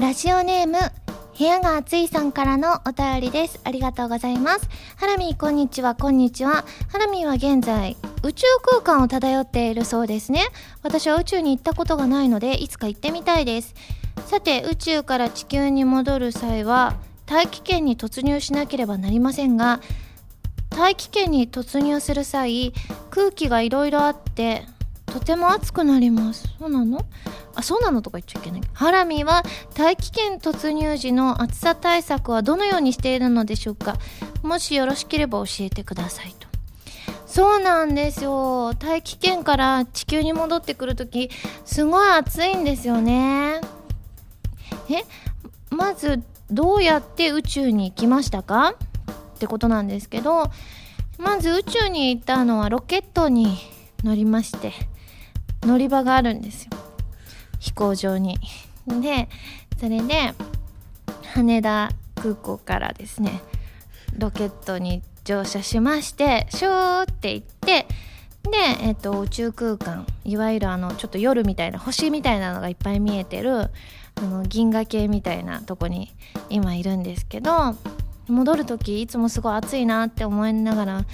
ラジオネーム、部屋が暑いさんからのお便りです。ありがとうございます。ハラミー、こんにちは、こんにちは。ハラミーは現在、宇宙空間を漂っているそうですね。私は宇宙に行ったことがないので、いつか行ってみたいです。さて、宇宙から地球に戻る際は、大気圏に突入しなければなりませんが、大気圏に突入する際、空気がいろいろあって、とても暑くなります。そうなの？あ、そうなのとか言っちゃいけない。ハラミは大気圏突入時の暑さ対策はどのようにしているのでしょうかもしよろしければ教えてくださいと。そうなんですよ。大気圏から地球に戻ってくるとき、すごい暑いんですよね。え、まず、どうやって宇宙に行きましたか？ってことなんですけど、まず宇宙に行ったのはロケットに乗りまして、乗り場があるんですよ。飛行場に。で、それで、羽田空港からですね、ロケットに乗車しまして、シューって行って、で、えっと、宇宙空間、いわゆるあの、ちょっと夜みたいな、星みたいなのがいっぱい見えてる、あの、銀河系みたいなとこに今いるんですけど、戻る時いつもすごい暑いなって思いながら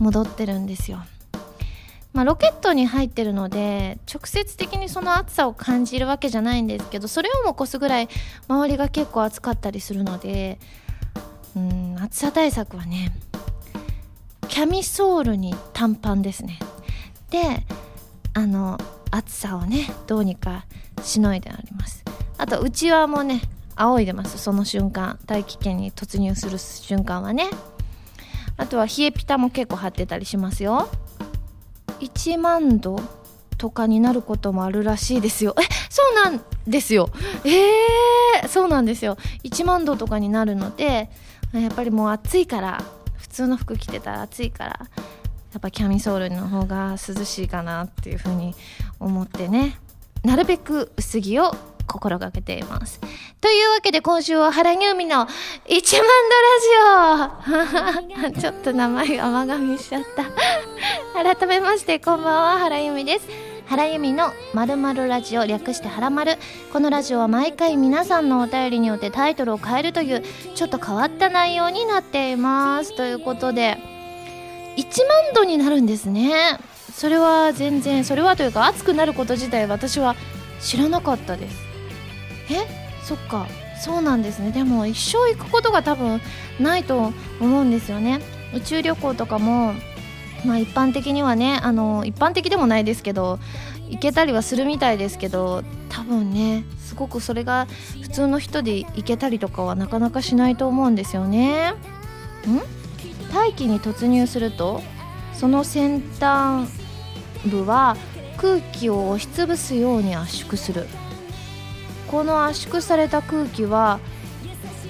戻ってるんですよ。まあ、ロケットに入ってるので直接的にその暑さを感じるわけじゃないんですけどそれをも越すぐらい周りが結構暑かったりするのでうん暑さ対策はねキャミソールに短パンですね。であの暑さをねどうにかしのいであります。あと内輪もね仰いでますその瞬間。大気圏に突入する瞬間はね。あとは冷えピタも結構貼ってたりしますよ。1万度とかになることもあるらしいですよ。えそうなんですよ。えー、そうなんですよ。1万度とかになるのでやっぱりもう暑いから普通の服着てたら暑いからやっぱキャミソールの方が涼しいかなっていうふうに思ってね。なるべく薄着を心がけています。というわけで今週は原由美の1万度ラジオちょっと名前が甘噛みしちゃった。改めましてこんばんは原由美です。原由美のまるまるラジオ略してはらまる。このラジオは毎回皆さんのお便りによってタイトルを変えるというちょっと変わった内容になっています。ということで、1万度になるんですね。それは全然、それはというか熱くなること自体私は知らなかったです。えそっか。そうなんですね。でも一生行くことが多分ないと思うんですよね。宇宙旅行とかもまあ一般的にはねあの一般的でもないですけど行けたりはするみたいですけど多分ねすごくそれが普通の人で行けたりとかはなかなかしないと思うんですよね。ん？大気に突入するとその先端部は空気を押しつぶすように圧縮する。この圧縮された空気は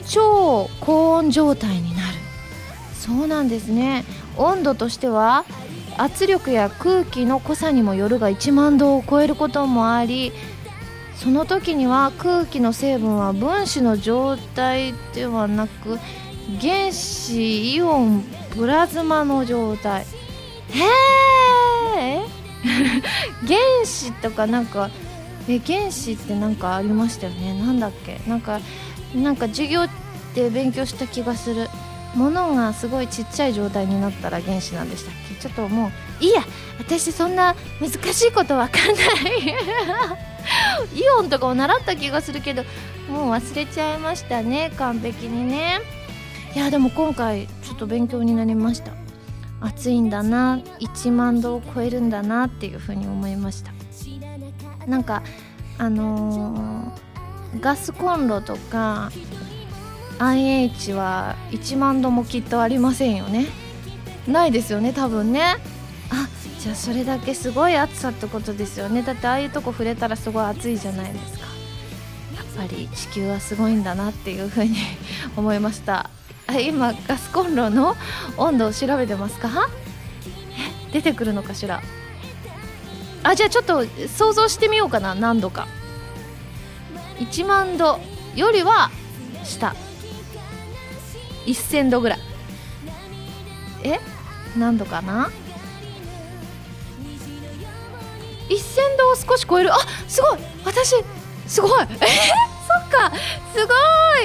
超高温状態になる。そうなんですね。温度としては圧力や空気の濃さにもよるが1万度を超えることもありその時には空気の成分は分子の状態ではなく原子イオンプラズマの状態。へえ 原子とかなんかえ原子って何かありましたよね？なんだっけ？なんかなんか授業で勉強した気がする。ものがすごいちっちゃい状態になったら原子なんでしたっけ？ちょっともういいや。私そんな難しいことわかんない。イオンとかを習った気がするけどもう忘れちゃいましたね完璧にね。いやでも今回ちょっと勉強になりました。暑いんだな1万度を超えるんだなっていうふうに思いました。なんかあのーガスコンロとか IH は1万度もきっとありませんよね。ないですよね多分ね。あじゃあそれだけすごい暑さってことですよね。だってああいうとこ触れたらすごい暑いじゃないですか。やっぱり地球はすごいんだなっていうふうに 思いました。あ今ガスコンロの温度を調べてますか？出てくるのかしら？あじゃあちょっと想像してみようかな何度か。1万度よりは下。1000度ぐらい。え？何度かな？1000度を少し超える。あすごい。私すごい。え？ー、そっか。すご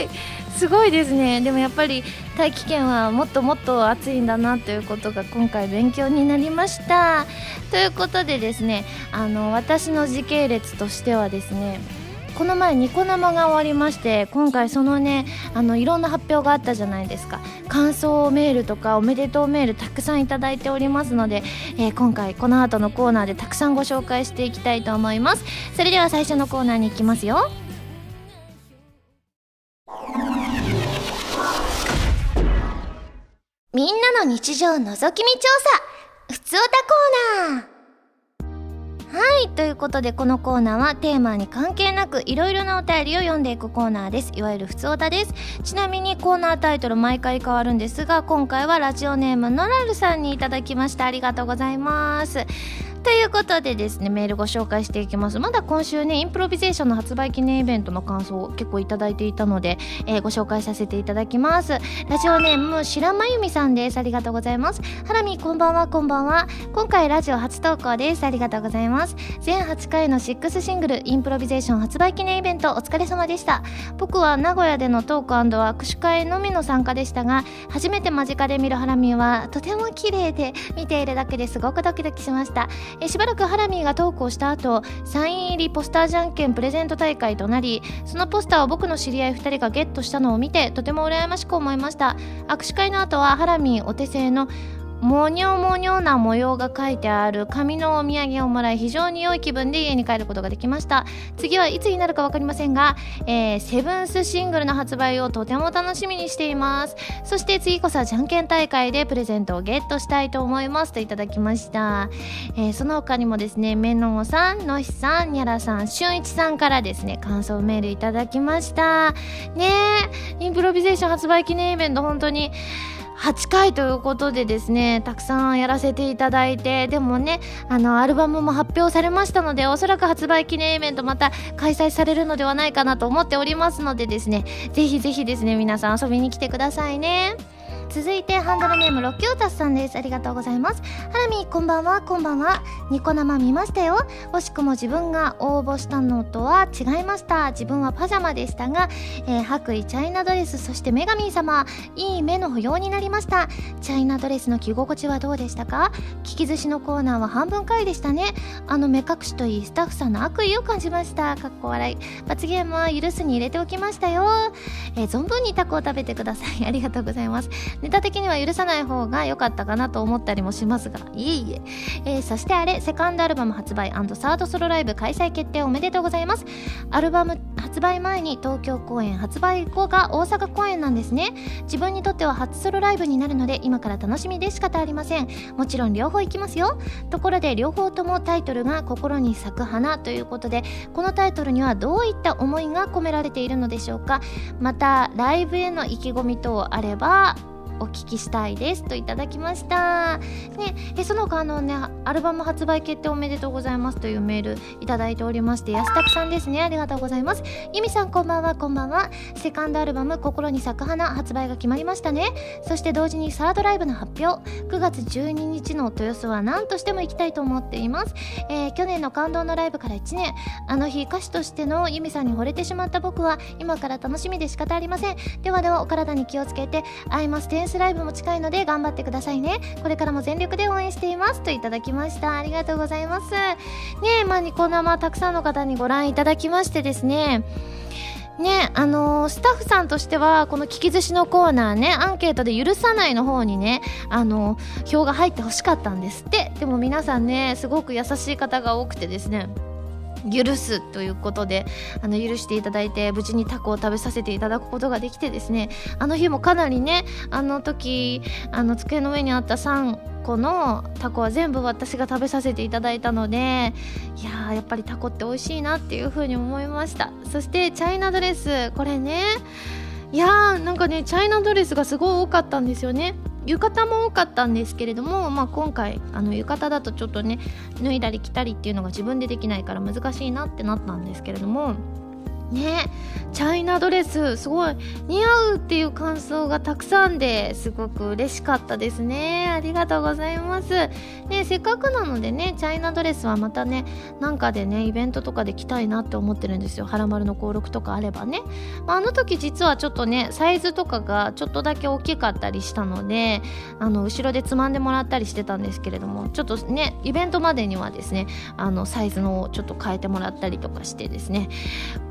い。すごいですね。でもやっぱり大気圏はもっともっと暑いんだなということが今回勉強になりました。ということでですねあの私の時系列としてはですねこの前ニコ生が終わりまして今回そのねあのいろんな発表があったじゃないですか。感想メールとかおめでとうメールたくさんいただいておりますので、えー、今回この後のコーナーでたくさんご紹介していきたいと思います。それでは最初のコーナーに行きますよ。日常覗き見調査ふつおたコーナー。はいということでこのコーナーはテーマに関係なくいろいろなお便りを読んでいくコーナーです。いわゆるふつおたです。ちなみにコーナータイトル毎回変わるんですが今回はラジオネームノラルさんにいただきました。ありがとうございます。ということでですねメールご紹介していきます。まだ今週ねインプロビゼーションの発売記念イベントの感想を結構いただいていたので、えー、ご紹介させていただきます。ラジオネーム白まゆみさんです。ありがとうございます。ハラミこんばんはこんばんは。今回ラジオ初投稿です。ありがとうございます。全8回の6シングルインプロビゼーション発売記念イベントお疲れ様でした。僕は名古屋でのトーク握手会のみの参加でしたが初めて間近で見るハラミはとても綺麗で見ているだけですごくドキドキしました。えしばらくハラミーがトークをした後サイン入りポスターじゃんけんプレゼント大会となりそのポスターを僕の知り合い2人がゲットしたのを見てとても羨ましく思いました。握手会の後はハラミーお手製のもにょもにょな模様が書いてある紙のお土産をもらい非常に良い気分で家に帰ることができました。次はいつになるか分かりませんが、えー、セブンスシングルの発売をとても楽しみにしています。そして次こそはじゃんけん大会でプレゼントをゲットしたいと思いますといただきました、えー、その他にもですねめのもさんのひさんにゃらさんしゅんいちさんからですね感想メールいただきました。ねえインプロビゼーション発売記念イベント本当に8回ということでですねたくさんやらせていただいてでもねあのアルバムも発表されましたのでおそらく発売記念イベントまた開催されるのではないかなと思っておりますのでですねぜひぜひですね皆さん遊びに来てくださいね。続いてハンドルネームロッキオータスさんです。ありがとうございます。ハラミこんばんは。こんばんは。ニコ生見ましたよ。惜しくも自分が応募したのとは違いました。自分はパジャマでしたが、えー、白衣チャイナドレスそして女神様。いい目の保養になりました。チャイナドレスの着心地はどうでしたか？聞き寿司のコーナーは半分回でしたね。あの目隠しといいスタッフさんの悪意を感じました。かっこ笑い。罰ゲームは許すに入れておきましたよ、えー、存分にタコを食べてください。ありがとうございます。ネタ的には許さない方が良かったかなと思ったりもしますがいいえ。えー、そしてあれセカンドアルバム発売サードソロライブ開催決定おめでとうございます。アルバム発売前に東京公演発売後が大阪公演なんですね。自分にとっては初ソロライブになるので今から楽しみでしかありません。もちろん両方行きますよ。ところで両方ともタイトルが心に咲く花ということでこのタイトルにはどういった思いが込められているのでしょうか。またライブへの意気込み等あればお聞きしたいですといただきました。ね、その他のね、アルバム発売決定おめでとうございますというメールいただいておりまして、安拓さんですね。ありがとうございます。ゆみさんこんばんは、こんばんは。セカンドアルバム心に咲く花発売が決まりましたね。そして同時にサードライブの発表。9月12日の豊洲は何としても行きたいと思っています。えー、去年の感動のライブから1年。あの日歌手としてのゆみさんに惚れてしまった僕は今から楽しみで仕方ありません。ではではお体に気をつけて、アイマステンスライブも近いので頑張ってくださいねこれからも全力で応援していますといただきまました。ありがとうございます。ねえまあニコ生たくさんの方にご覧いただきましてですね。ねあのー、スタッフさんとしてはこの聞き寿司のコーナーねアンケートで許さないの方にねあのー、票が入ってほしかったんですって。でも皆さんねすごく優しい方が多くてですね。許すということであの許していただいて無事にタコを食べさせていただくことができてですねあの日もかなりねあの時あの机の上にあった3個のタコは全部私が食べさせていただいたのでいややっぱりタコって美味しいなっていう風に思いました。そしてチャイナドレスこれねいやーなんかねチャイナドレスがすごい多かったんですよね。浴衣も多かったんですけれども、まあ、今回あの浴衣だとちょっとね脱いだり着たりっていうのが自分でできないから難しいなってなったんですけれどもね。チャイナドレスすごい似合うっていう感想がたくさんですごく嬉しかったですね。ありがとうございます。ねせっかくなのでねチャイナドレスはまたねなんかでねイベントとかで着たいなって思ってるんですよ。はらまるの登録とかあればね、まあ、あの時実はちょっとねサイズとかがちょっとだけ大きかったりしたのであの後ろでつまんでもらったりしてたんですけれどもちょっとねイベントまでにはですねあのサイズのちょっと変えてもらったりとかしてですね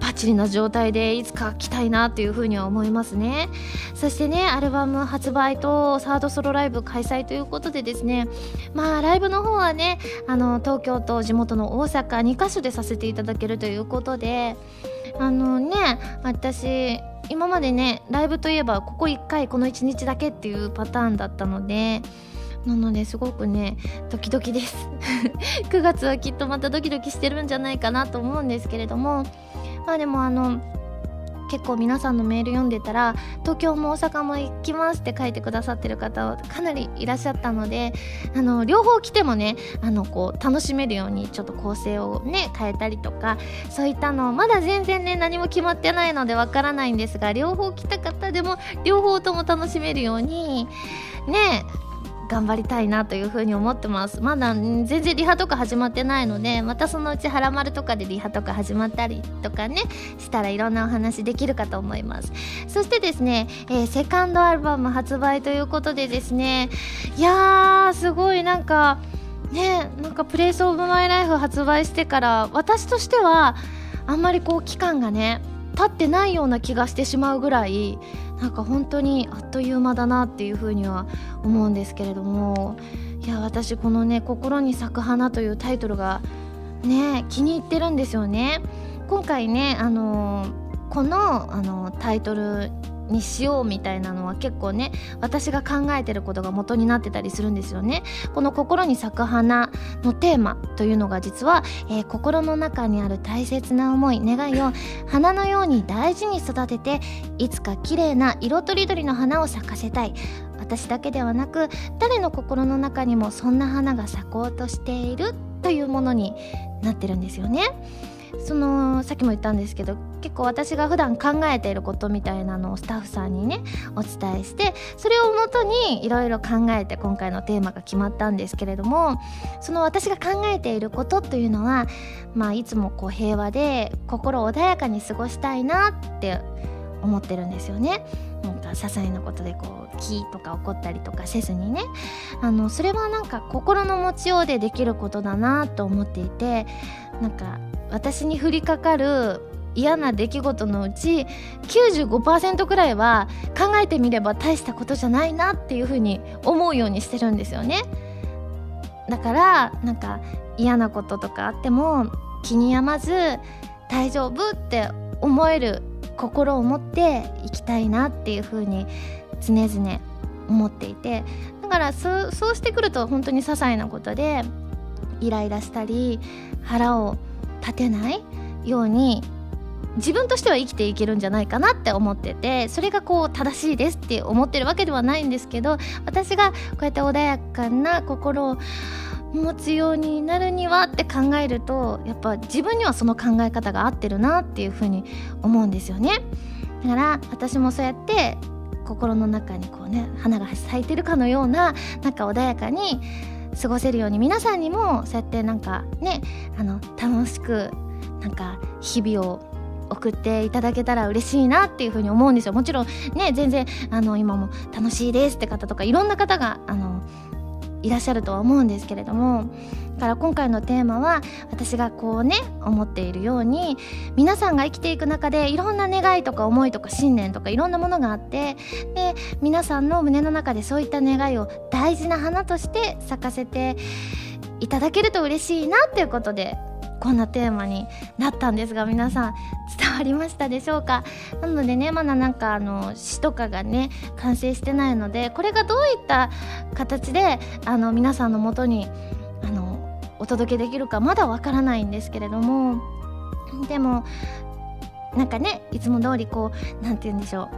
バッチリな状態でいつか着たいなというふうには思いますね。そしてねアルバム発売とサードソロライブ開催ということでですねまあライブの方はねあの東京と地元の大阪2カ所でさせていただけるということであのね私今までねライブといえばここ1回この1日だけっていうパターンだったのでなのですごくねドキドキです。9月はきっとまたドキドキしてるんじゃないかなと思うんですけれどもまあでもあの結構皆さんのメール読んでたら東京も大阪も行きますって書いてくださってる方かなりいらっしゃったのであの両方来てもねあのこう楽しめるようにちょっと構成をね変えたりとかそういったのまだ全然ね何も決まってないのでわからないんですが両方来た方でも両方とも楽しめるようにね頑張りたいなというふうに思ってます。まだ全然リハとか始まってないのでまたそのうち「はらまる」とかでリハとか始まったりとかねしたらいろんなお話できるかと思います。そしてですね、えー、セカンドアルバム発売ということでですねいやーすごいなんかねなんか「プレイスオブマイライフ発売してから私としてはあんまりこう期間がね経ってないような気がしてしまうぐらいなんか本当にあっという間だなっていうふうには思うんですけれどもいや私このね「心に咲く花」というタイトルがね気に入ってるんですよね。今回ねあのこのあのタイトルにしようみたいなのは結構ね私が考えてることが元になってたりするんですよねこの「心に咲く花」のテーマというのが実は、えー、心の中にある大切な思い願いを花のように大事に育てていつか綺麗な色とりどりの花を咲かせたい私だけではなく誰の心の中にもそんな花が咲こうとしているというものになってるんですよね。そのさっきも言ったんですけど結構私が普段考えていることみたいなのをスタッフさんにねお伝えしてそれをもとにいろいろ考えて今回のテーマが決まったんですけれどもその私が考えていることというのは、まあ、いつもこう平和で心穏やかに過ごしたいなって思ってるんですよね。なんか些細なことでこう気とか起こったりとかせずにねあのそれはなんか心の持ちようでできることだなと思っていてなんか私に降りかかる嫌な出来事のうち95%くらいは考えてみれば大したことじゃないなっていうふうに思うようにしてるんですよね。だからなんか嫌なこととかあっても気に病まず大丈夫って思える心を持っていきたいなっていうふうに常々思っていてだからそうしてくると本当に些細なことでイライラしたり腹を立てないように自分としては生きていけるんじゃないかなって思っててそれがこう正しいですって思ってるわけではないんですけど私がこうやって穏やかな心を持つようになるにはって考えるとやっぱ自分にはその考え方が合ってるなっていうふうに思うんですよね。だから私もそうやって心の中にこうね花が咲いてるかのようななんか穏やかに過ごせるように皆さんにもそうやってなんかねあの楽しくなんか日々を送っていただけたら嬉しいなっていうふうに思うんですよ。もちろんね全然あの今も楽しいですって方とかいろんな方があのいらっしゃるとは思うんですけれどもだから今回のテーマは私がこうね思っているように皆さんが生きていく中でいろんな願いとか思いとか信念とかいろんなものがあってで皆さんの胸の中でそういった願いを大事な花として咲かせていただけると嬉しいなっていうことでこんなテーマになったんですが皆さん伝わりましたでしょうか？なのでねまだなんかあの詩とかがね完成してないのでこれがどういった形であの皆さんのもとにあのお届けできるかまだわからないんですけれども。でもなんかねいつも通りこう何て言うんでしょう。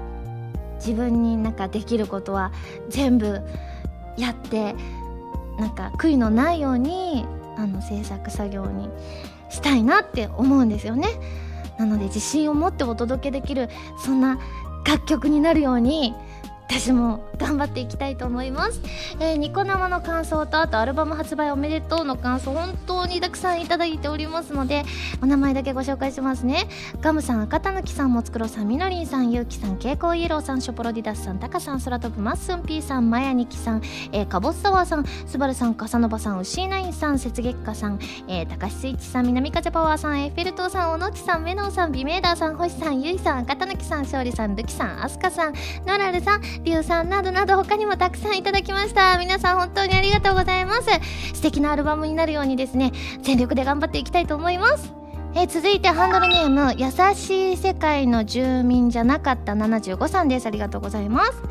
自分になんかできることは全部やってなんか悔いのないようにあの制作作業にしたいなって思うんですよね。なので自信を持ってお届けできるそんな楽曲になるように私も頑張っていきたいと思います、えー、ニコ生の感想とあとアルバム発売おめでとうの感想本当にたくさんいただいておりますのでお名前だけご紹介しますね。ガムさん赤たぬきさんもつくろさんみのりんさんゆうきさん蛍光イエローさんショポロディダスさんタカさん空飛ぶマッスンピーさんマヤニキさん、えー、カボスサワーさんスバルさんカサノバさんウシーナインさん雪月花さん、えー、高橋スイッチさん南風パワーさんエッフェル塔さん小野地さんメノンさんビメーダーさん星さんゆいさん赤たぬきさん勝利さんルキさんアスカさんノラルさんリュウさんなどなど他にもたくさんいただきました。皆さん本当にありがとうございます。素敵なアルバムになるようにですね全力で頑張っていきたいと思います。え続いてハンドルネーム優しい世界の住民じゃなかった75さんです。ありがとうございます。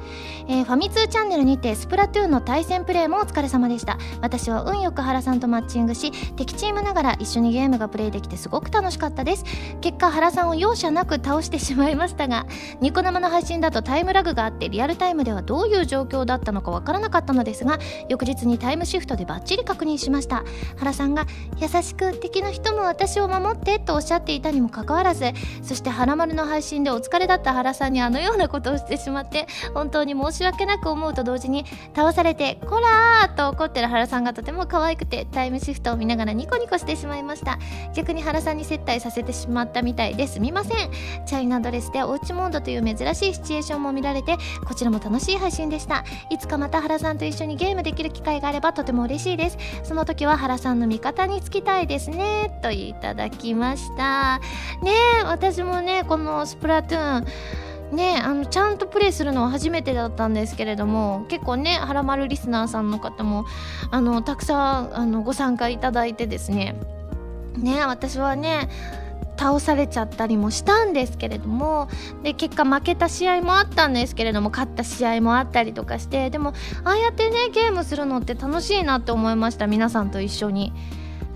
えー、ファミ通チャンネルにてスプラトゥーンの対戦プレイもお疲れ様でした。私は運よく原さんとマッチングし敵チームながら一緒にゲームがプレイできてすごく楽しかったです。結果原さんを容赦なく倒してしまいましたがニコ生の配信だとタイムラグがあってリアルタイムではどういう状況だったのかわからなかったのですが翌日にタイムシフトでバッチリ確認しました。原さんが優しく敵の人も私を守ってとおっしゃっていたにもかかわらずそして原丸の配信でお疲れだった原さんにあのようなことをしてしまって本当に申し訳なく思うと同時に倒されて「こら!」と怒ってる原さんがとても可愛くてタイムシフトを見ながらニコニコしてしまいました。逆に原さんに接待させてしまったみたいです。みません。チャイナドレスでおうちモードという珍しいシチュエーションも見られてこちらも楽しい配信でした。いつかまた原さんと一緒にゲームできる機会があればとても嬉しいです。その時は原さんの味方につきたいですね。といただきましたね私もねこのスプラトゥーンねあのちゃんとプレイするのは初めてだったんですけれども結構ねはらまるリスナーさんの方もあのたくさんあのご参加いただいてですねね私はね倒されちゃったりもしたんですけれどもで結果負けた試合もあったんですけれども勝った試合もあったりとかしてでもああやってねゲームするのって楽しいなって思いました皆さんと一緒に。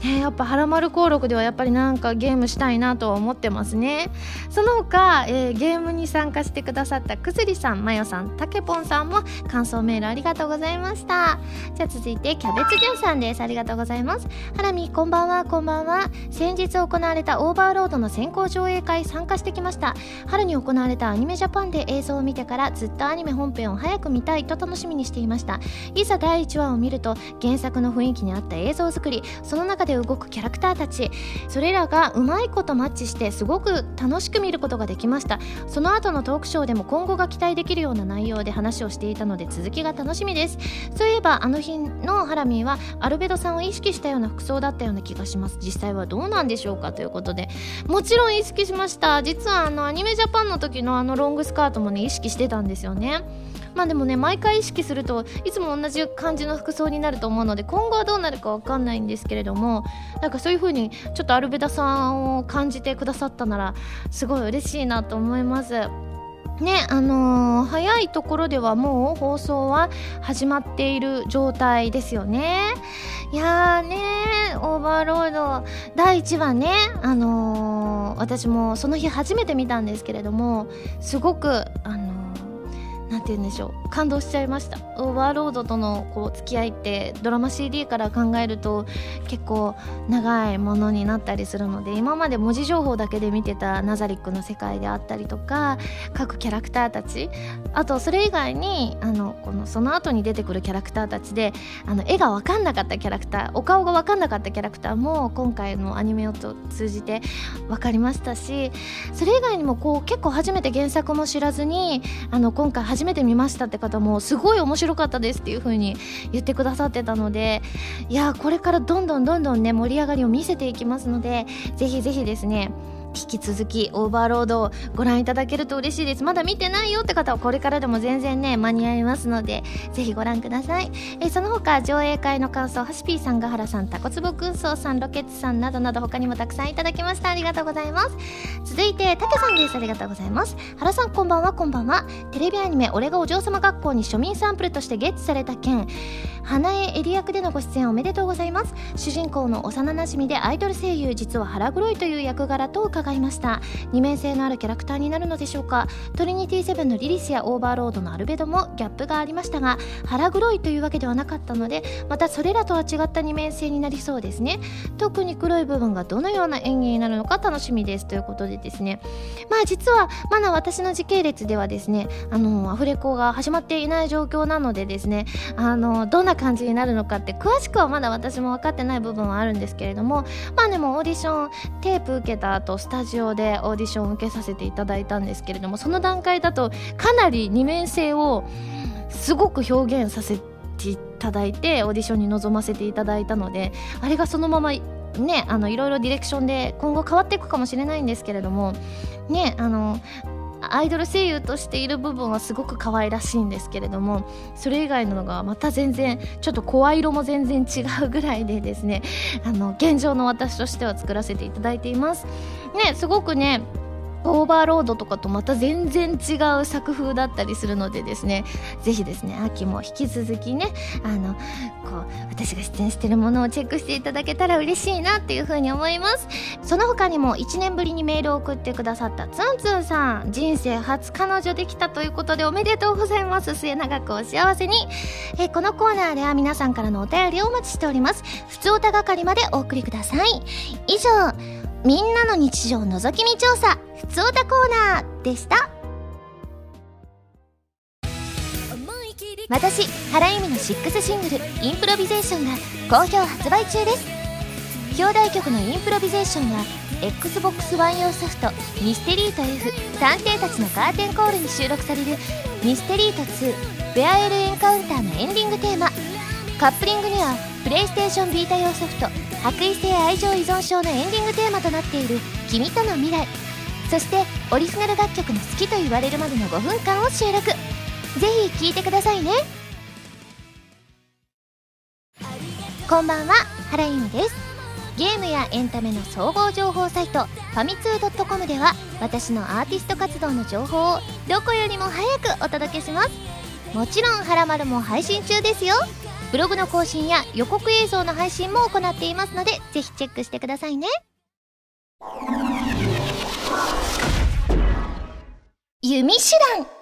ね、やっぱ「はらまる登録」ではやっぱりなんかゲームしたいなとは思ってますね。その他、えー、ゲームに参加してくださったくずりさんまよさんたけぽんさんも感想メールありがとうございました。じゃあ続いてキャベツジュンさんです。ありがとうございます。ハラミこんばんは。こんばんは。先日行われたオーバーロードの先行上映会参加してきました。春に行われたアニメジャパンで映像を見てからずっとアニメ本編を早く見たいと楽しみにしていました。いざ第1話を見ると原作の雰囲気に合った映像作りその中でで動くキャラクターたち。それらがうまいことマッチしてすごく楽しく見ることができました。その後のトークショーでも今後が期待できるような内容で話をしていたので続きが楽しみです。そういえばあの日のハラミーはアルベドさんを意識したような服装だったような気がします。実際はどうなんでしょうかということで。もちろん意識しました。実はあのアニメジャパンの時のあのロングスカートもね意識してたんですよね。まあでもね毎回意識するといつも同じ感じの服装になると思うので今後はどうなるか分かんないんですけれどもなんかそういう風にちょっとアルベダさんを感じてくださったならすごい嬉しいなと思います。ねあのー、早いところではもう放送は始まっている状態ですよね。いやーねオーバーロード第1話ね、あのー、私もその日初めて見たんですけれどもすごく、あの何て言うんでしょう。感動しちゃいました。オーバーロードとのこう付き合いってドラマ CD から考えると結構長いものになったりするので今まで文字情報だけで見てたナザリックの世界であったりとか各キャラクターたち。あとそれ以外にあのこのその後に出てくるキャラクターたちであの絵が分かんなかったキャラクターお顔が分かんなかったキャラクターも今回のアニメを通じて分かりましたしそれ以外にもこう結構初めて原作も知らずにあの今回初初めて見ましたって方もすごい面白かったですっていう風に言ってくださってたのでいやこれからどんどんどんどんね盛り上がりを見せていきますのでぜひぜひですね引き続きオーバーロードをご覧いただけると嬉しいです。まだ見てないよって方はこれからでも全然ね間に合いますのでぜひご覧ください。えその他上映会の感想ハシピーさんガハラさんタコツボ軍曹さんロケッツさんなどなど他にもたくさんいただきました。ありがとうございます。続いてタケさんです。ありがとうございます。原さんこんばんはこんばんは。テレビアニメ俺がお嬢様学校に庶民サンプルとしてゲッツされた件。花江エリ役でのご出演おめでとうございます。主人公の幼なじみでアイドル声優実は腹黒いという役柄とか伺いました。二面性のあるキャラクターになるのでしょうか。トリニティセブンのリリスやオーバーロードのアルベドもギャップがありましたが腹黒いというわけではなかったのでまたそれらとは違った二面性になりそうですね。特に黒い部分がどのような演技になるのか楽しみです。ということでですね。まあ実はまだ私の時系列ではですねあのアフレコが始まっていない状況なのでですねあのどんな感じになるのかって詳しくはまだ私も分かってない部分はあるんですけれどもまあでもオーディションテープ受けた後スタジオでオーディションを受けさせていただいたんですけれどもその段階だとかなり二面性をすごく表現させていただいてオーディションに臨ませていただいたのであれがそのままねあのいろいろディレクションで今後変わっていくかもしれないんですけれどもねあのアイドル声優としている部分はすごく可愛らしいんですけれどもそれ以外ののがまた全然ちょっと声色も全然違うぐらいでですねあの現状の私としては作らせていただいています。ねすごくねオーバーロードとかとまた全然違う作風だったりするのでですねぜひですね秋も引き続きねあのこう私が出演してるものをチェックしていただけたら嬉しいなっていうふうに思います。その他にも1年ぶりにメールを送ってくださったつんつんさん人生初彼女できたということでおめでとうございます。末永くお幸せに。えこのコーナーでは皆さんからのお便りをお待ちしております。普通歌係までお送りください。以上みんなの日常覗き見調査ふつおたコーナーでした。私原由美の6シングル「インプロビゼーション」が好評発売中です。表題曲の「インプロビゼーション」は XBOX ONE 用ソフト「ミステリート F 探偵たちのカーテンコール」に収録される「ミステリート2ベアエルエンカウンター」のエンディングテーマ。カップリングにはプレイステーションビータ用ソフト「白衣性愛情依存症」のエンディングテーマとなっている「君との未来」そしてオリジナル楽曲の好きと言われるまでの5分間を収録。ぜひ聴いてくださいね。こんばんは原由美です。ゲームやエンタメの総合情報サイトファミツー .com では私のアーティスト活動の情報をどこよりも早くお届けします。もちろん「はらまる」も配信中ですよ。ブログの更新や予告映像の配信も行っていますのでぜひチェックしてくださいね。弓手段。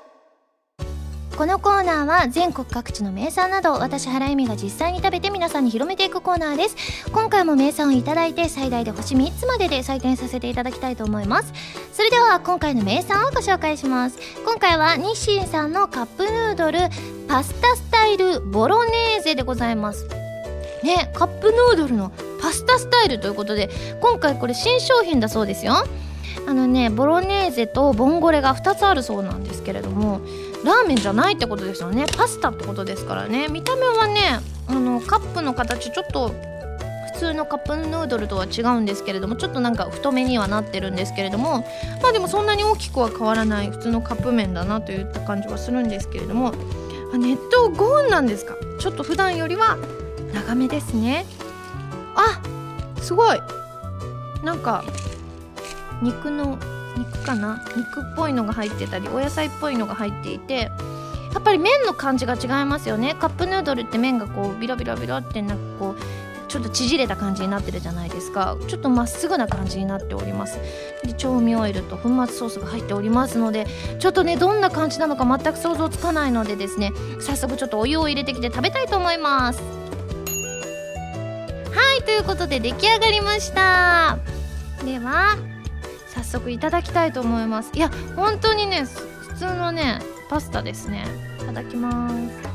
このコーナーは全国各地の名産など私原由美が実際に食べて皆さんに広めていくコーナーです。今回も名産をいただいて最大で星3つまでで採点させていただきたいと思います。それでは今回の名産をご紹介します。今回は日清さんのカップヌードルパスタスタイルボロネーゼでございます。ねカップヌードルのパスタスタイルということで今回これ新商品だそうですよ。あのねボロネーゼとボンゴレが2つあるそうなんですけれどもラーメンじゃないってことですよね。パスタってことですからね。見た目はねあのカップの形ちょっと普通のカップヌードルとは違うんですけれどもちょっとなんか太めにはなってるんですけれどもまあでもそんなに大きくは変わらない普通のカップ麺だなといった感じはするんですけれども熱湯5分なんですか？ちょっと普段よりは長めですね。あすごい。なんか肉の肉かな？肉っぽいのが入ってたりお野菜っぽいのが入っていてやっぱり麺の感じが違いますよね。カップヌードルって麺がこうビロビロビロってなんかこうちょっと縮れた感じになってるじゃないですか。ちょっとまっすぐな感じになっております。で調味オイルと粉末ソースが入っておりますのでちょっとねどんな感じなのか全く想像つかないのでですね早速ちょっとお湯を入れてきて食べたいと思います。はいということで出来上がりました。では早速いただきたいと思います。いや本当にね普通のねパスタですね。いただきます。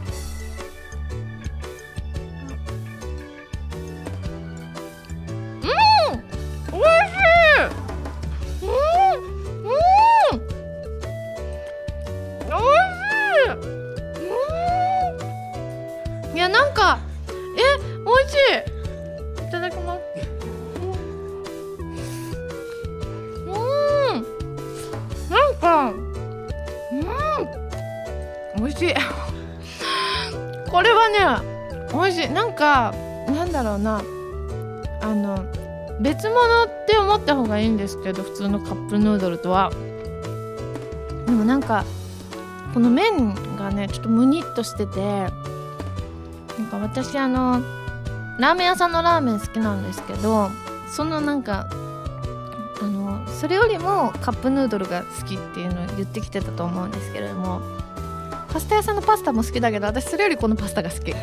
がいいんですけど普通のカップヌードルとは。でもなんかこの麺がねちょっとムニっとしててなんか私あのラーメン屋さんのラーメン好きなんですけどそのなんかあのそれよりもカップヌードルが好きっていうのを言ってきてたと思うんですけれどもパスタ屋さんのパスタも好きだけど私それよりこのパスタが好き。で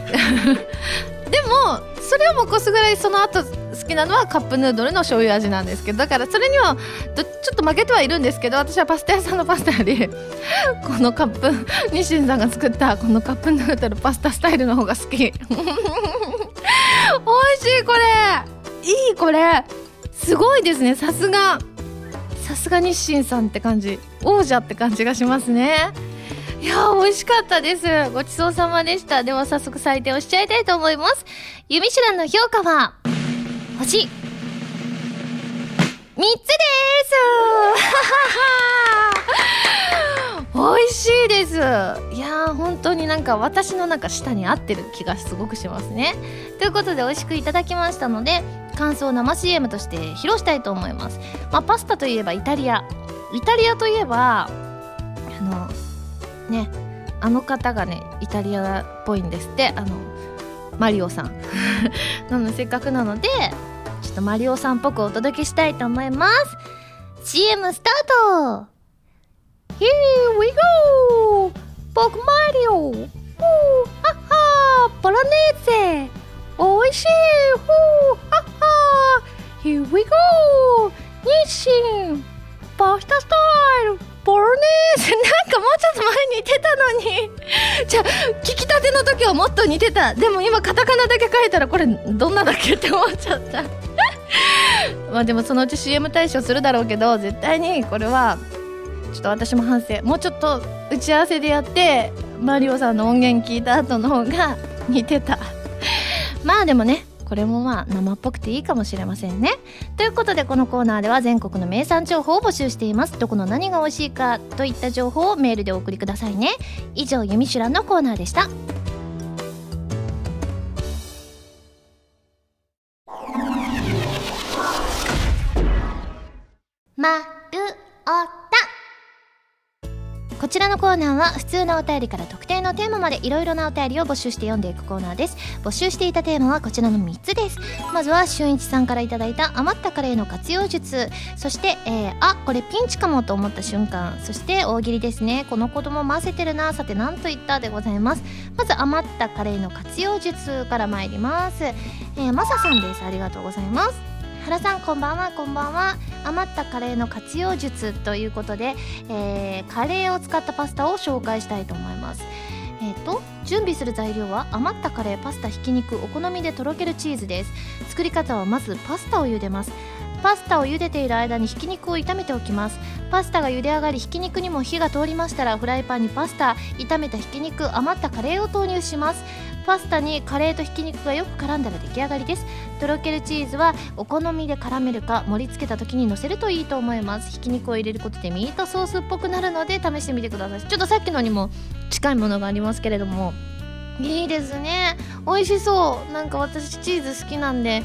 もそれをも越すぐらいその後好きなのはカップヌードルの醤油味なんですけどだからそれにはちょっと負けてはいるんですけど私はパスタ屋さんのパスタより このカップニシンさんが作ったこのカップヌードルパスタスタイルの方が好き。美味しいこれ。いいこれ。すごいですね。さすが。さすが日清さんって感じ。王者って感じがしますね。いや美味しかったです。ごちそうさまでした。では早速採点をしちゃいたいと思います。ユミシュランの評価は、星、3つです。美味しいです。いやー本当になんか私のなんか舌に合ってる気がすごくしますね。ということで美味しくいただきましたので感想生 CM として披露したいと思います。まあパスタといえばイタリア。イタリアといえばあのねあの方がねイタリアっぽいんですって。あのマリオさん。なのせっかくなのでちょっとマリオさんっぽくお届けしたいと思います。CM スタート。Here we go! 僕マリオ。おーはっはー。ボロネーゼ。おいしい。ほーはっはー。Here we go! 日清。パスタスタイル。ボロネーゼ。なんかもうちょっと前に似てたのに。じゃあ聞きの時はもっと似てた。でも今カタカナだけ書いたらこれどんなだっけって思っちゃった。まあでもそのうち CM 対象するだろうけど絶対にこれはちょっと私も反省。もうちょっと打ち合わせでやってマリオさんの音源聞いた後の方が似てた。まあでもねこれもまあ生っぽくていいかもしれませんね。ということでこのコーナーでは全国の名産情報を募集しています。どこの何が美味しいかといった情報をメールでお送りくださいね。以上、ユミシュランのコーナーでした。まるおこちらのコーナーは普通のお便りから特定のテーマまでいろいろなお便りを募集して読んでいくコーナーです。募集していたテーマはこちらの3つです。まずは俊一さんから頂いた余ったカレーの活用術。そして、えー、あこれピンチかもと思った瞬間。そして大喜利ですね。この子供混ぜてるなさて何と言ったでございます。まず余ったカレーの活用術から参ります、えー、マサさんです。ありがとうございます。原さんこんばんは。こんばんは。余ったカレーの活用術ということで、えー、カレーを使ったパスタを紹介したいと思います。えっ、ー、と準備する材料は余ったカレーパスタひき肉お好みでとろけるチーズです。作り方はまずパスタを茹でます。パスタを茹でている間にひき肉を炒めておきます。パスタが茹で上がりひき肉にも火が通りましたらフライパンにパスタ炒めたひき肉余ったカレーを投入します。パスタにカレーとひき肉がよく絡んだら出来上がりです。とろけるチーズはお好みで絡めるか盛り付けた時にのせるといいと思います。ひき肉を入れることでミートソースっぽくなるので試してみてください。ちょっとさっきのにも近いものがありますけれども。いいですね。美味しそう。なんか私チーズ好きなんで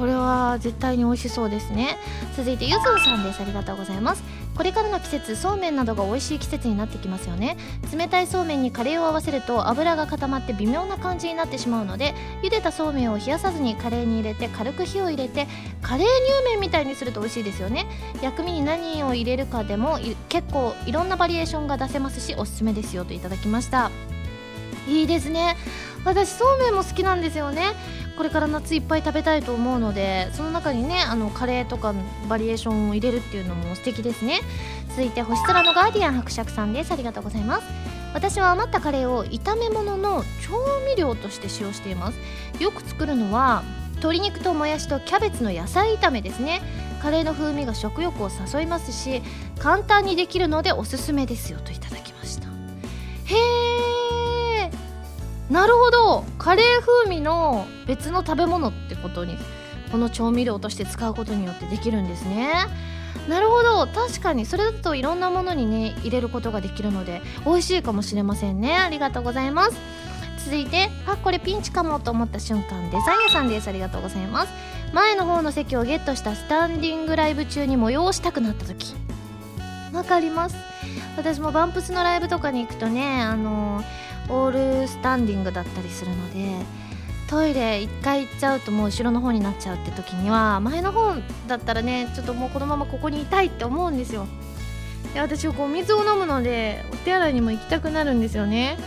これは絶対に美味しそうですね。続いてゆずうさんです。ありがとうございます。これからの季節そうめんなどが美味しい季節になってきますよね。冷たいそうめんにカレーを合わせると油が固まって微妙な感じになってしまうので茹でたそうめんを冷やさずにカレーに入れて軽く火を入れてカレー乳麺みたいにすると美味しいですよね。薬味に何を入れるかでも結構いろんなバリエーションが出せますしおすすめですよといただきました。いいですね。私そうめんも好きなんですよね。これから夏いっぱい食べたいと思うのでその中にねあのカレーとかバリエーションを入れるっていうのも素敵ですね。続いて星空のガーディアン伯爵さんです。ありがとうございます。私は余ったカレーを炒め物の調味料として使用しています。よく作るのは鶏肉ともやしとキャベツの野菜炒めですね。カレーの風味が食欲を誘いますし簡単にできるのでおすすめですよといただきましなるほど。カレー風味の別の食べ物ってことにこの調味料として使うことによってできるんですね。なるほど。確かにそれだといろんなものにね入れることができるので美味しいかもしれませんね。ありがとうございます。続いてあこれピンチかもと思った瞬間デザイン屋さんです。ありがとうございます。前の方の席をゲットしたスタンディングライブ中に催したくなった時。わかります。私もバンプスのライブとかに行くとねあのーオールスタンディングだったりするのでトイレ1回行っちゃうともう後ろの方になっちゃうって時には前の方だったらねちょっともうこのままここにいたいって思うんですよ。で私こう水を飲むのでお手洗いにも行きたくなるんですよね。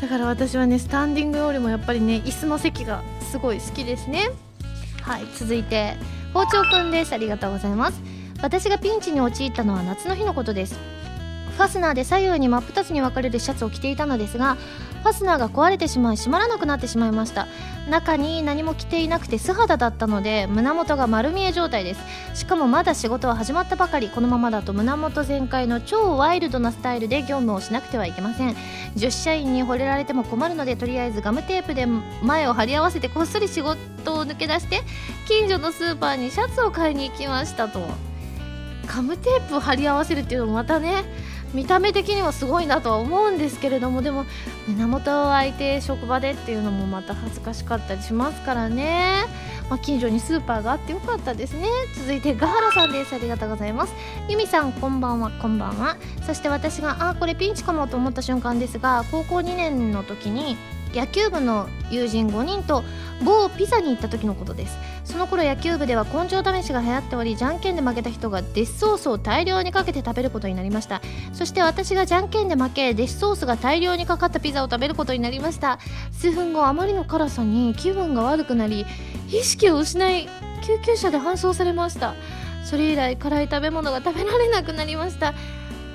だから私はねスタンディングよりもやっぱりね椅子の席がすごい好きですね。はい続いて包丁くんです。ありがとうございます。私がピンチに陥ったのは夏の日のことです。ファスナーで左右に真っ二つに分かれるシャツを着ていたのですがファスナーが壊れてしまい閉まらなくなってしまいました。中に何も着ていなくて素肌だったので胸元が丸見え状態です。しかもまだ仕事は始まったばかり。このままだと胸元全開の超ワイルドなスタイルで業務をしなくてはいけません。女子社員に惚れられても困るのでとりあえずガムテープで前を貼り合わせてこっそり仕事を抜け出して近所のスーパーにシャツを買いに行きましたと。ガムテープを貼り合わせるっていうのもまたね見た目的にはすごいなとは思うんですけれどもでも胸元を開いて職場でっていうのもまた恥ずかしかったりしますからね、まあ、近所にスーパーがあってよかったですね。続いてガハラさんです。ありがとうございます。ユミさんこんばんは。こんばんは。そして私があこれピンチかもと思った瞬間ですが高校2年の時に野球部の友人5人と某ピザに行った時のことです。その頃野球部では根性試しが流行っておりじゃんけんで負けた人がデスソースを大量にかけて食べることになりました。そして私がじゃんけんで負けデスソースが大量にかかったピザを食べることになりました。数分後あまりの辛さに気分が悪くなり意識を失い救急車で搬送されました。それ以来辛い食べ物が食べられなくなりました。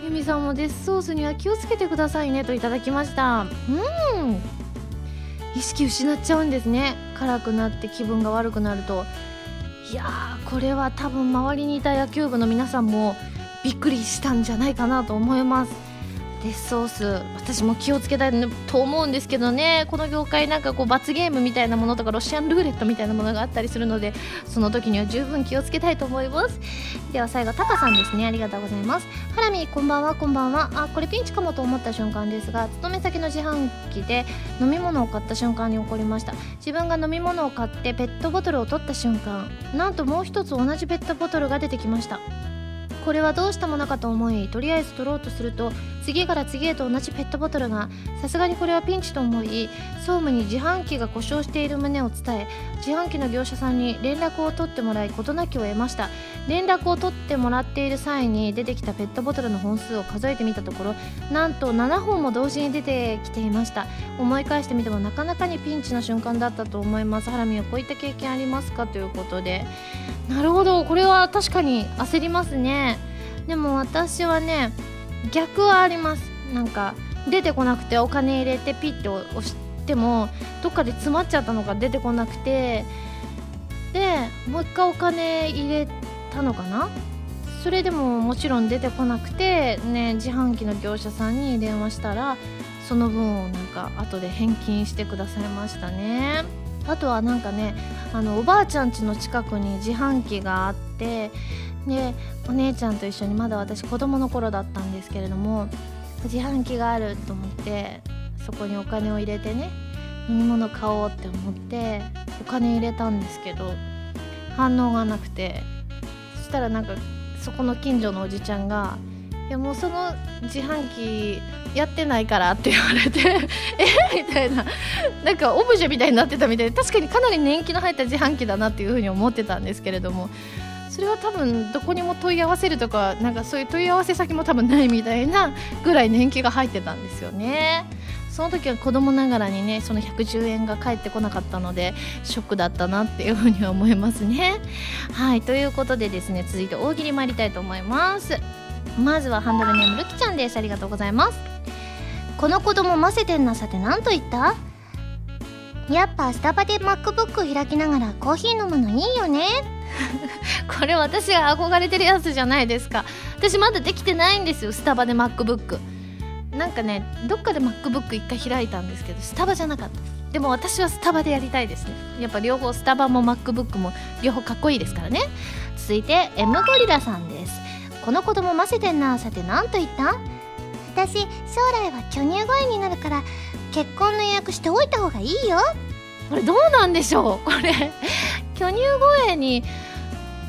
ユミさんもデスソースには気をつけてくださいねといただきました。うん。意識失っちゃうんですね。辛くなって気分が悪くなると。いやーこれは多分周りにいた野球部の皆さんもびっくりしたんじゃないかなと思います。デスソース私も気をつけたいと思うんですけどね。この業界なんかこう罰ゲームみたいなものとかロシアンルーレットみたいなものがあったりするのでその時には十分気をつけたいと思います。では最後タカさんですね。ありがとうございます。ハラミこんばんは。こんばんは。あこれピンチかもと思った瞬間ですが勤め先の自販機で飲み物を買った瞬間に起こりました。自分が飲み物を買ってペットボトルを取った瞬間なんともう一つ同じペットボトルが出てきました。これはどうしたものかと思いとりあえず取ろうとすると次から次へと同じペットボトルがさすがにこれはピンチと思い総務に自販機が故障している旨を伝え自販機の業者さんに連絡を取ってもらい事なきを得ました連絡を取ってもらっている際に出てきたペットボトルの本数を数えてみたところなんと7本も同時に出てきていました。思い返してみてもなかなかにピンチの瞬間だったと思います。ハラミはこういった経験ありますか？ということで。なるほど。これは確かに焦りますね。でも私はね逆はあります。なんか出てこなくてお金入れてピッて押してもどっかで詰まっちゃったのが出てこなくてでもう一回お金入れたのかな？それでももちろん出てこなくてね自販機の業者さんに電話したらその分をなんか後で返金してくださいましたね。あとはなんかねあのおばあちゃん家の近くに自販機があってでお姉ちゃんと一緒にまだ私子供の頃だったんですけれども自販機があると思ってそこにお金を入れてね飲み物買おうって思ってお金入れたんですけど反応がなくてそしたらなんかそこの近所のおじちゃんが「いやもうその自販機やってないから」って言われて「え？みたいななんかオブジェみたいになってたみたいで確かにかなり年季の入った自販機だなっていうふうに思ってたんですけれどもそれは多分どこにも問い合わせるとかなんかそういう問い合わせ先も多分ないみたいなぐらい年季が入ってたんですよね。その時は子供ながらにねその110円が返ってこなかったのでショックだったなっていうふうには思いますね。はいということでですね続いて大喜利参りたいと思います。まずはハンドルネームるきちゃんです。ありがとうございます。この子供ませてんなさて何と言った？やっぱスタバで MacBook 開きながらコーヒー飲むのいいよね。これ私が憧れてるやつじゃないですか。私まだできてないんですよスタバで MacBook なんかねどっかで MacBook 一回開いたんですけどスタバじゃなかった。でも私はスタバでやりたいですね。やっぱ両方スタバも MacBook も両方かっこいいですからね。続いて M ゴリラさんです。この子供ませてんなさて何と言った？私将来は巨乳声になるから結婚の予約しておいた方がいいよ。これどうなんでしょう？これ巨乳声に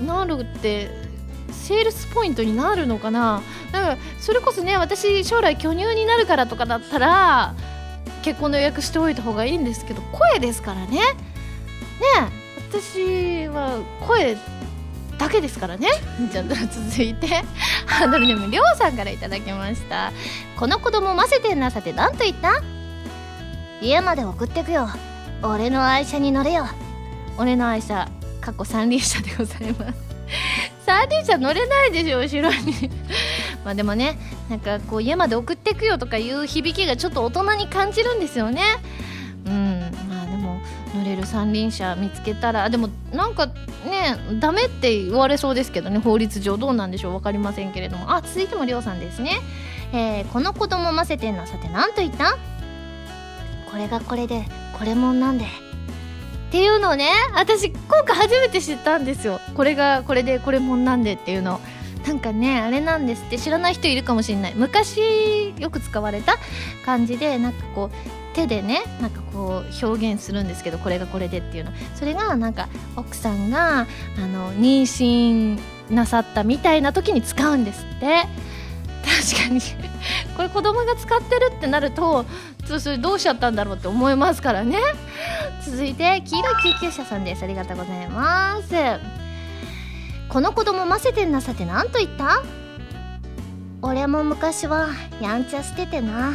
なるってセールスポイントになるのかな？なんかそれこそね私将来巨乳になるからとかだったら結婚の予約しておいた方がいいんですけど声ですからね私は声だけですからね。じゃあ続いて ハードルネームりょうさんからいただきました。この子供ませてんなさて何と言った？家まで送ってくよ。俺の愛車に乗れよ。俺の愛車過去三輪車でございます。三輪車乗れないでしょ後ろに。まあでもねなんかこう家まで送ってくよとかいう響きがちょっと大人に感じるんですよね。うんまあれる三輪車見つけたらでもなんかねダメって言われそうですけどね法律上どうなんでしょう分かりませんけれども。あ続いてもりょうさんですね、えー、この子供ませてんのさて何と言った？これがこれでこれもんなんで。っていうのをね私今回初めて知ったんですよ。これがこれでこれもんなんでっていうの。なんかねあれなんですって。知らない人いるかもしれない。昔よく使われた感じでなんかこう手でねなんかこう表現するんですけどこれがこれでっていうの。それがなんか奥さんがあの妊娠なさったみたいな時に使うんですって。確かに。これ子供が使ってるってなるとそれどうしちゃったんだろうって思いますからね。続いて黄色い救急車さんです。ありがとうございます。この子供ませてんなさて何と言った？俺も昔はやんちゃしててな。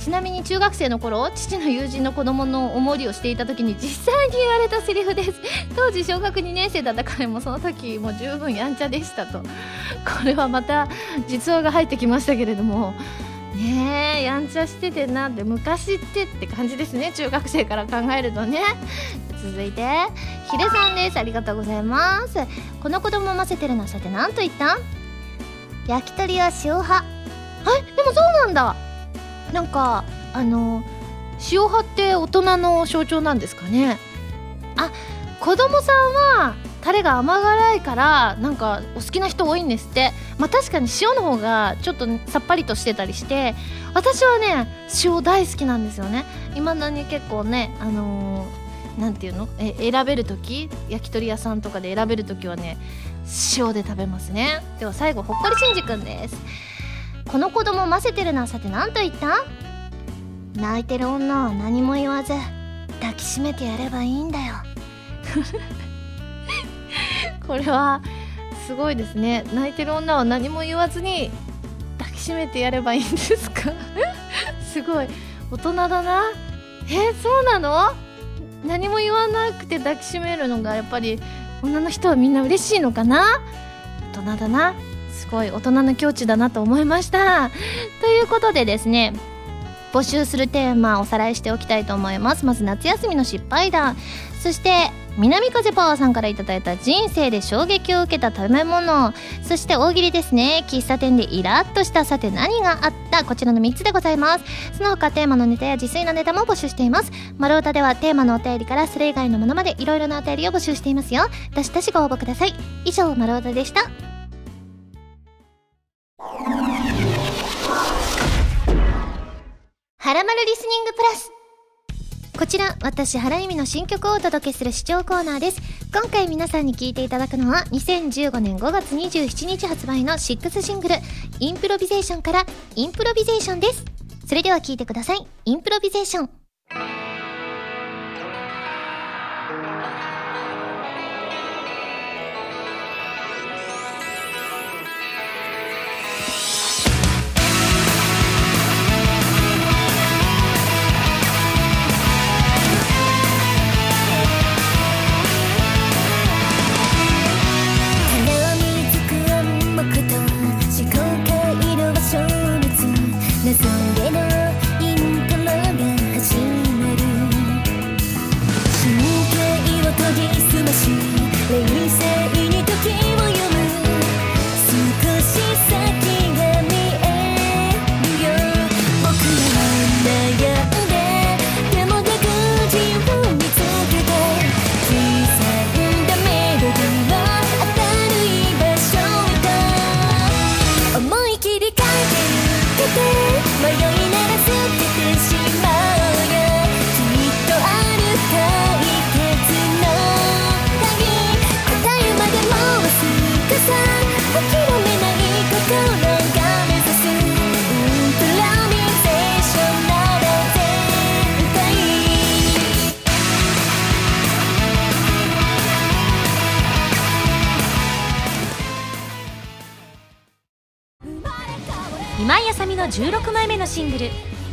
ちなみに中学生の頃父の友人の子供のおもりをしていた時に実際に言われたセリフです。当時小学2年生だった彼もその時もう十分やんちゃでしたと。これはまた実話が入ってきましたけれども。ねえやんちゃしててなって昔ってって感じですね。中学生から考えるとね。続いてヒデさんです。ありがとうございます。この子供ませてるのさて何と言った焼き鳥は塩派。はいでもそうなんだ。なんかあの塩派って大人の象徴なんですかね。あ子供さんはタレが甘辛いからなんかお好きな人多いんですって。まあ確かに塩の方がちょっとさっぱりとしてたりして私はね塩大好きなんですよね。未だに結構ねあのー、なんていうの？え選べる時？焼き鳥屋さんとかで選べる時はね塩で食べますね。では最後ほっこりしんじくんです。この子供ませてるなさて何と言った？泣いてる女は何も言わず抱きしめてやればいいんだよ。これはすごいですね。泣いてる女は何も言わずに抱きしめてやればいいんですか？すごい。大人だな。えそうなの？何も言わなくて抱きしめるのがやっぱり女の人はみんな嬉しいのかな？大人だな。すごい大人の境地だなと思いました。ということでですね募集するテーマおさらいしておきたいと思います。まず夏休みの失敗談。そして南風パワーさんから頂いた人生で衝撃を受けた食べ物。そして大喜利ですね。喫茶店でイラッとしたさて何があった。こちらの3つでございます。その他テーマのネタや自炊のネタも募集しています。丸太ではテーマのお便りからそれ以外のものまでいろいろなお便りを募集していますよ。どしどしご応募ください。以上丸太でした。はらまるリスニングプラス。こちら私原由美の新曲をお届けする視聴コーナーです。今回皆さんに聴いていただくのは2015年5月27日発売の6シングル「インプロビゼーション」から「インプロビゼーション」です。それでは聴いてください。インプロビゼーション。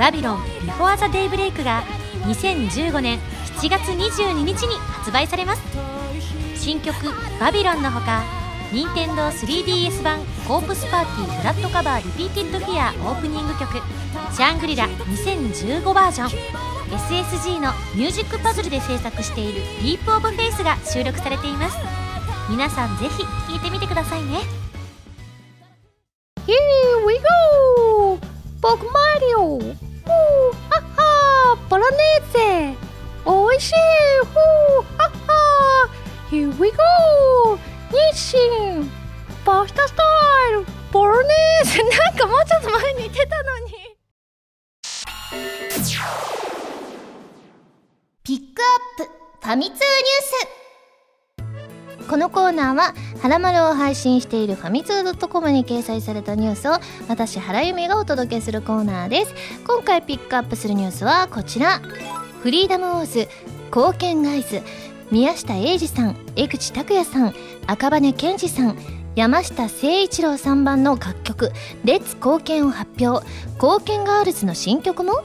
バビロン Before the Daybreak」が2015年7月22日に発売されます。新曲「バビロン」のほか任天堂 3DS 版「コープスパーティーブラッドカバーリピーティッドフィア」オープニング曲「シャングリラ2015バージョン」SSG のミュージックパズルで制作している「ディープオブフェイスが収録されています。皆さんぜひ聴いてみてくださいね。ナーは「はらまる」を配信しているファミツー .com に掲載されたニュースを私原由美がお届けするコーナーです。今回ピックアップするニュースはこちら。フリーダムウォーズ貢献ガイズ宮下英二さん江口拓也さん赤羽健二さん山下誠一郎さん版の楽曲「レッツ貢献」を発表。貢献ガールズの新曲も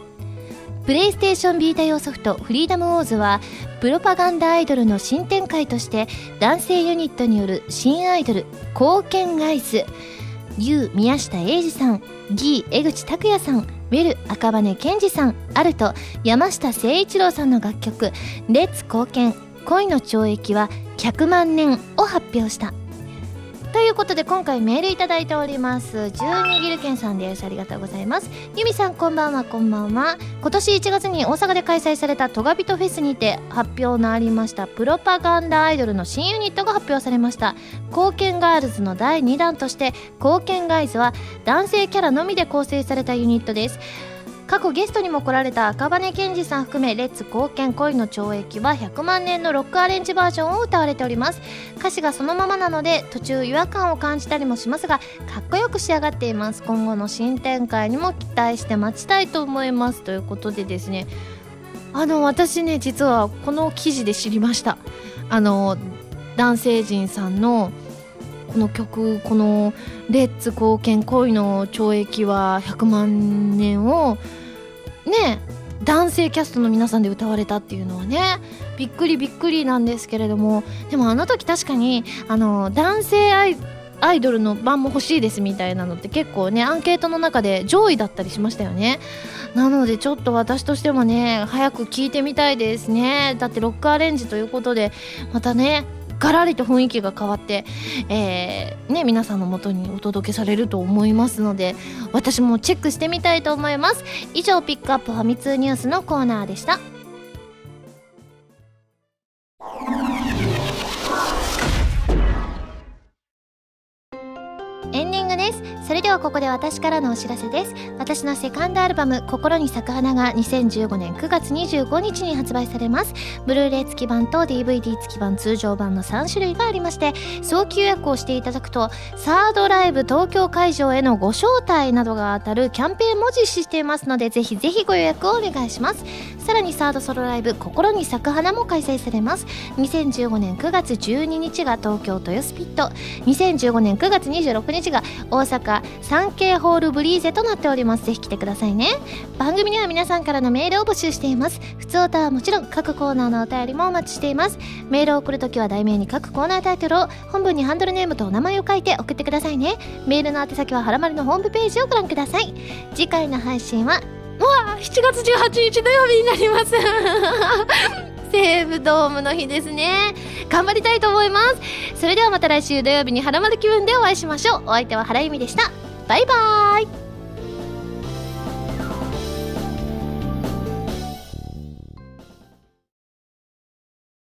プレイステーションビータ用ソフト「フリーダムウォーズ」はプロパガンダアイドルの新展開として男性ユニットによる新アイドル「貢献ガイズ」ユウ宮下英二さんギー江口拓也さんウェル赤羽健二さんアルト山下誠一郎さんの楽曲「レッツ貢献。恋の懲役は100万年」を発表した。ということで今回メールいただいております。十二ギルケンさんです。ありがとうございます。ユミさんこんばんはこんばんは。今年1月に大阪で開催されたトガビトフェスにて発表のありました。プロパガンダアイドルの新ユニットが発表されました。貢献ガールズの第2弾として貢献ガイズは男性キャラのみで構成されたユニットです。過去ゲストにも来られた赤羽健二さん含め「レッツ貢献恋の懲役」は100万年のロックアレンジバージョンを歌われております。歌詞がそのままなので途中違和感を感じたりもしますがかっこよく仕上がっています。今後の新展開にも期待して待ちたいと思います。ということでですねあの私ね実はこの記事で知りました。あの男性陣さんのこの曲この「レッツ貢献恋の懲役は100万年」をね男性キャストの皆さんで歌われたっていうのはねびっくりびっくりなんですけれどもでもあの時確かにあの男性アイアイドルの版も欲しいですみたいなのって結構ねアンケートの中で上位だったりしましたよね。なのでちょっと私としてもね早く聴いてみたいですね。だってロックアレンジということでまたねガラリと雰囲気が変わって、えーね、皆さんのもとにお届けされると思いますので私もチェックしてみたいと思います。以上ピックアップファミ通ニュースのコーナーでした。ここで私からのお知らせです。私のセカンドアルバム「心に咲く花」が2015年9月25日に発売されます。ブルーレイ付き版と DVD 付き版通常版の3種類がありまして早期予約をしていただくとサードライブ東京会場へのご招待などが当たるキャンペーンも実施していますのでぜひぜひご予約をお願いします。さらにサードソロライブ「心に咲く花」も開催されます。2015年9月12日が東京豊洲ピット。2015年9月26日が大阪 3K ホールブリーゼとなっております。ぜひ来てくださいね。番組には皆さんからのメールを募集しています。普通歌はもちろん各コーナーのお便りもお待ちしています。メールを送るときは題名に各コーナータイトルを本文にハンドルネームとお名前を書いて送ってくださいね。メールの宛先ははらまるのホームページをご覧ください。次回の配信はうわ7月18日土曜日になります。西武ドームの日ですね。頑張りたいと思います。それではまた来週土曜日にはらまる気分でお会いしましょう。お相手は原由美でした。バイバイ。